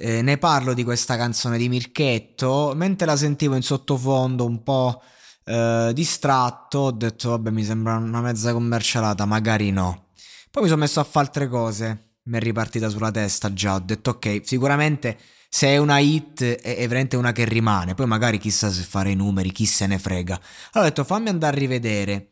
eh, ne parlo di questa canzone di Mirchetto, mentre la sentivo in sottofondo un po' eh, distratto, ho detto vabbè mi sembra una mezza commercialata, magari no. Poi mi sono messo a fare altre cose, mi è ripartita sulla testa già, ho detto ok, sicuramente se è una hit è, è veramente una che rimane, poi magari chissà se fare i numeri, chi se ne frega. Allora ho detto fammi andare a rivedere.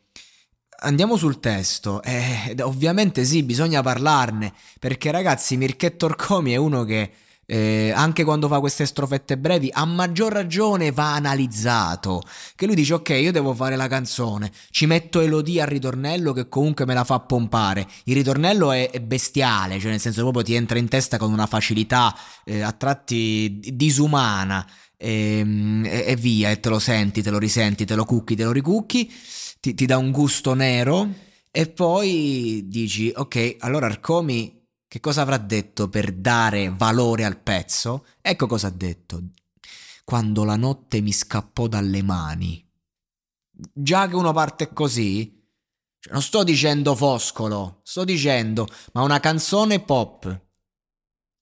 Andiamo sul testo, eh, ovviamente sì, bisogna parlarne, perché ragazzi Mirchetto Orcomi è uno che eh, anche quando fa queste strofette brevi, a maggior ragione va analizzato. Che lui dice: Ok, io devo fare la canzone, ci metto Elodie al ritornello che comunque me la fa pompare. Il ritornello è, è bestiale, cioè nel senso proprio ti entra in testa con una facilità eh, a tratti disumana. E, ehm, e, e, via, e te lo senti, te lo risenti, te lo cucchi, te lo ricucchi, ti, ti dà un gusto nero. E poi dici: Ok, allora Arcomi che cosa avrà detto per dare valore al pezzo? Ecco cosa ha detto. Quando la notte mi scappò dalle mani. Già che uno parte così, cioè non sto dicendo foscolo, sto dicendo, ma una canzone pop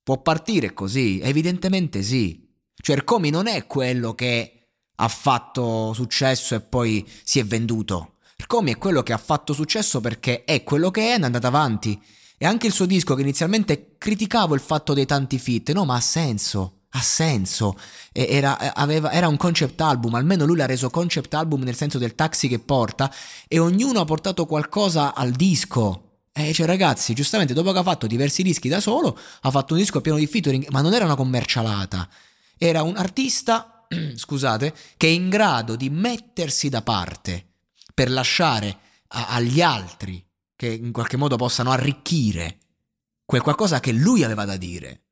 può partire così? Evidentemente sì. Cioè Ercomi non è quello che ha fatto successo e poi si è venduto. Ercomi è quello che ha fatto successo perché è quello che è è andato avanti. E anche il suo disco che inizialmente criticavo il fatto dei tanti fit, no, ma ha senso, ha senso. Era, aveva, era, un concept album, almeno lui l'ha reso concept album nel senso del taxi che porta e ognuno ha portato qualcosa al disco. E cioè ragazzi, giustamente dopo che ha fatto diversi dischi da solo, ha fatto un disco pieno di featuring, ma non era una commercialata. Era un artista, scusate, che è in grado di mettersi da parte per lasciare a, agli altri che in qualche modo possano arricchire quel qualcosa che lui aveva da dire.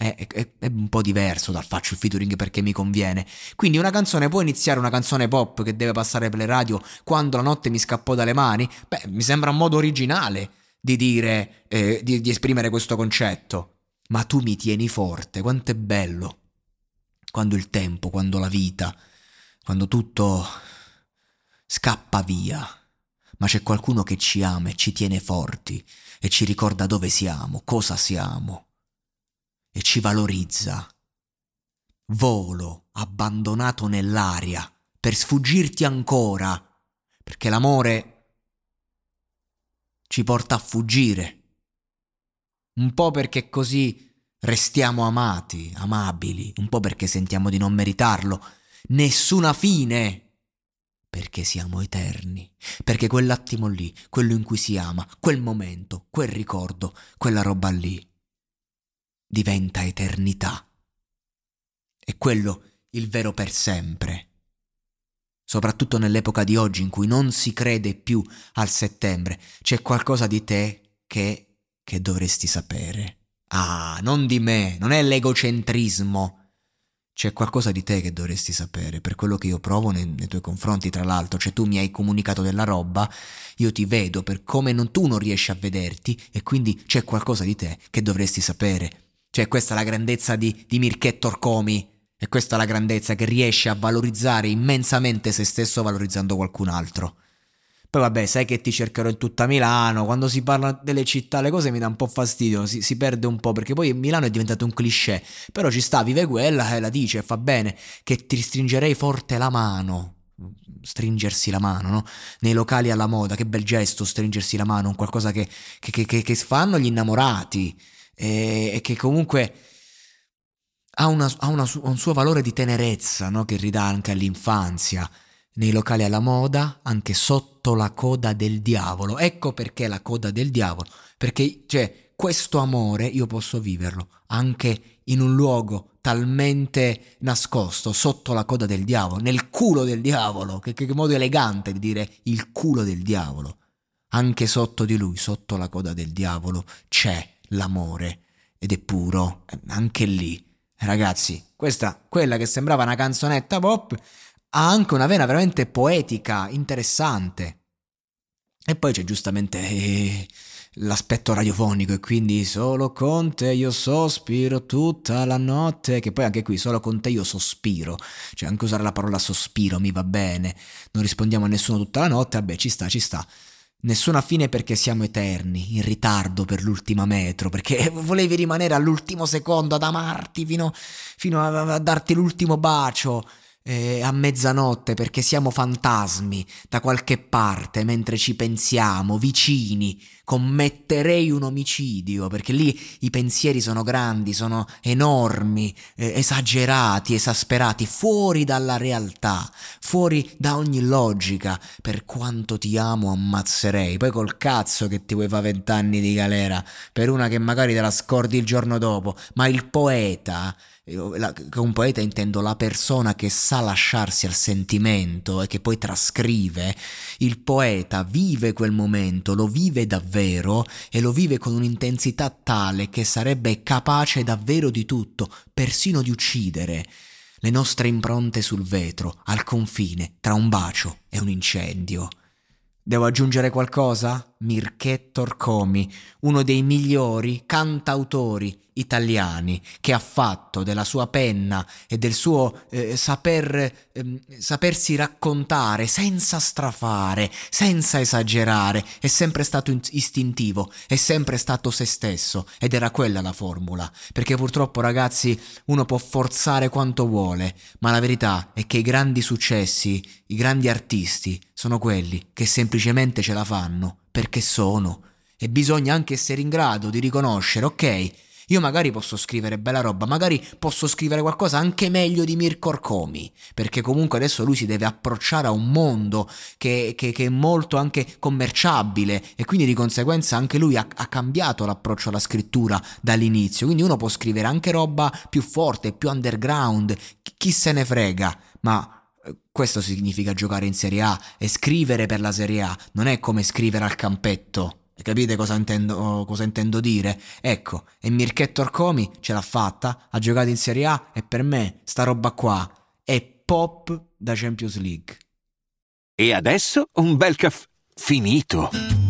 È, è, è, un po' diverso dal faccio il featuring perché mi conviene. Quindi una canzone può iniziare una canzone pop che deve passare per le radio quando la notte mi scappò dalle mani? Beh, mi sembra un modo originale di dire, eh, di, di esprimere questo concetto. Ma tu mi tieni forte, quanto è bello. Quando il tempo, quando la vita, quando tutto scappa via ma c'è qualcuno che ci ama e ci tiene forti e ci ricorda dove siamo, cosa siamo e ci valorizza. Volo abbandonato nell'aria per sfuggirti ancora, perché l'amore ci porta a fuggire. Un po' perché così restiamo amati, amabili, un po' perché sentiamo di non meritarlo. Nessuna fine perché siamo eterni, perché quell'attimo lì, quello in cui si ama, quel momento, quel ricordo, quella roba lì, diventa eternità. E quello il vero per sempre. Soprattutto nell'epoca di oggi in cui non si crede più al settembre, c'è qualcosa di te che, che dovresti sapere. Ah, non di me, non è l'egocentrismo c'è qualcosa di te che dovresti sapere, per quello che io provo nei, nei, tuoi confronti, tra l'altro, cioè tu mi hai comunicato della roba, io ti vedo per come non, tu non riesci a vederti e quindi c'è qualcosa di te che dovresti sapere. Cioè questa è la grandezza di, di Mirchetto Orcomi, E questa è la grandezza che riesce a valorizzare immensamente se stesso valorizzando qualcun altro. Poi vabbè, sai che ti cercherò in tutta Milano, quando si parla delle città le cose mi dà un po' fastidio, si, si perde un po' perché poi Milano è diventato un cliché, però ci sta, vive quella e la dice, fa bene, che ti stringerei forte la mano, stringersi la mano, no? Nei locali alla moda, che bel gesto stringersi la mano, un qualcosa che, che, che, che fanno gli innamorati e, e che comunque ha, una, ha una, un suo valore di tenerezza, no? Che ridà anche all'infanzia nei locali alla moda, anche sotto la coda del diavolo. Ecco perché la coda del diavolo, perché cioè, questo amore io posso viverlo anche in un luogo talmente nascosto, sotto la coda del diavolo, nel culo del diavolo, che, che modo elegante di dire il culo del diavolo. Anche sotto di lui, sotto la coda del diavolo, c'è l'amore ed è puro, anche lì. Ragazzi, questa, quella che sembrava una canzonetta pop, ha anche una vena veramente poetica, interessante. E poi c'è giustamente eh, l'aspetto radiofonico e quindi solo con te io sospiro tutta la notte, che poi anche qui solo con te io sospiro, cioè anche usare la parola sospiro mi va bene, non rispondiamo a nessuno tutta la notte, vabbè ci sta, ci sta. Nessuna fine perché siamo eterni, in ritardo per l'ultima metro, perché volevi rimanere all'ultimo secondo ad amarti fino, fino a, a darti l'ultimo bacio eh, a mezzanotte perché siamo fantasmi da qualche parte mentre ci pensiamo, vicini, commetterei un omicidio perché lì i pensieri sono grandi, sono enormi, eh, esagerati, esasperati, fuori dalla realtà, fuori da ogni logica. Per quanto ti amo ammazzerei, poi col cazzo che ti vuoi fare vent'anni di galera per una che magari te la scordi il giorno dopo, ma il poeta con poeta intendo la persona che sa lasciarsi al sentimento e che poi trascrive, il poeta vive quel momento, lo vive davvero e lo vive con un'intensità tale che sarebbe capace davvero di tutto, persino di uccidere. Le nostre impronte sul vetro, al confine, tra un bacio e un incendio. Devo aggiungere qualcosa? Mirchetto Orcomi, uno dei migliori cantautori italiani, che ha fatto della sua penna e del suo eh, saper, eh, sapersi raccontare senza strafare, senza esagerare, è sempre stato istintivo, è sempre stato se stesso ed era quella la formula, perché purtroppo ragazzi uno può forzare quanto vuole, ma la verità è che i grandi successi, i grandi artisti sono quelli che semplicemente ce la fanno perché sono. E bisogna anche essere in grado di riconoscere, ok, io magari posso scrivere bella roba, magari posso scrivere qualcosa anche meglio di Mirko Orcomi, perché comunque adesso lui si deve approcciare a un mondo che, che, che è molto anche commerciabile e quindi di conseguenza anche lui ha, ha cambiato l'approccio alla scrittura dall'inizio, quindi uno può scrivere anche roba più forte, più underground, chi se ne frega, ma questo significa giocare in Serie A e scrivere per la Serie A, non è come scrivere al campetto. Capite cosa intendo, cosa intendo dire? Ecco, e Mirchetto Arcomi ce l'ha fatta, ha giocato in Serie A e per me sta roba qua è pop da Champions League. E adesso un bel caffè finito.